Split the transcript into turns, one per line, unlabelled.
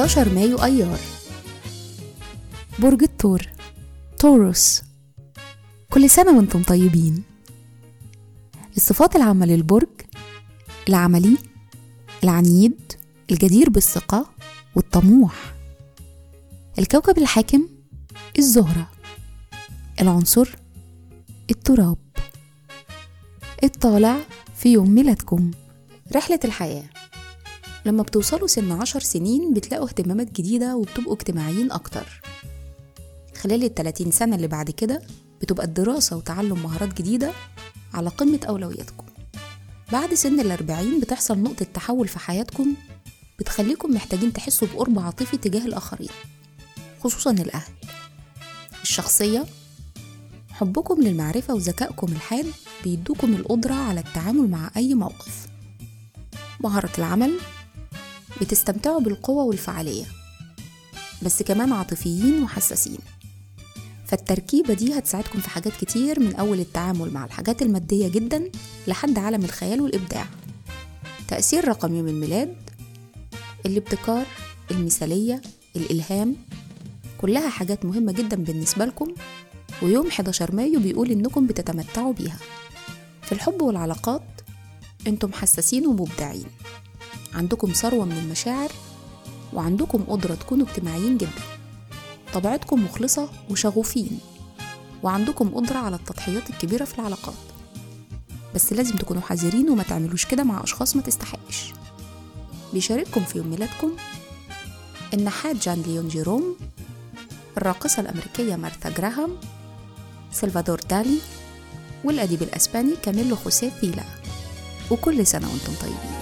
11 مايو أيار. برج الثور توروس كل سنة وأنتم طيبين. الصفات العامة للبرج العملي العنيد الجدير بالثقة والطموح. الكوكب الحاكم الزهرة. العنصر التراب. الطالع في يوم ميلادكم. رحلة الحياة. لما بتوصلوا سن عشر سنين بتلاقوا اهتمامات جديدة وبتبقوا اجتماعيين أكتر. خلال التلاتين سنة اللي بعد كده بتبقى الدراسة وتعلم مهارات جديدة على قمة أولوياتكم. بعد سن الأربعين بتحصل نقطة تحول في حياتكم بتخليكم محتاجين تحسوا بقرب عاطفي تجاه الآخرين خصوصا الأهل. الشخصية حبكم للمعرفة وذكائكم الحاد بيدوكم القدرة على التعامل مع أي موقف. مهارة العمل بتستمتعوا بالقوة والفعالية بس كمان عاطفيين وحساسين. فالتركيبة دي هتساعدكم في حاجات كتير من أول التعامل مع الحاجات المادية جدا لحد عالم الخيال والإبداع. تأثير رقم يوم الميلاد الابتكار المثالية الإلهام كلها حاجات مهمة جدا بالنسبة لكم ويوم 11 مايو بيقول إنكم بتتمتعوا بيها. في الحب والعلاقات أنتم حساسين ومبدعين. عندكم ثروة من المشاعر وعندكم قدرة تكونوا اجتماعيين جدا. طبيعتكم مخلصة وشغوفين. وعندكم قدرة على التضحيات الكبيرة في العلاقات. بس لازم تكونوا حذرين وما تعملوش كده مع أشخاص ما تستحقش. بيشارككم في يوم ميلادكم النحات جان ليون جيروم الراقصة الأمريكية مارثا جراهام سلفادور دالي والأديب الأسباني كاميلو خوسيه ثيلا وكل سنة وأنتم طيبين.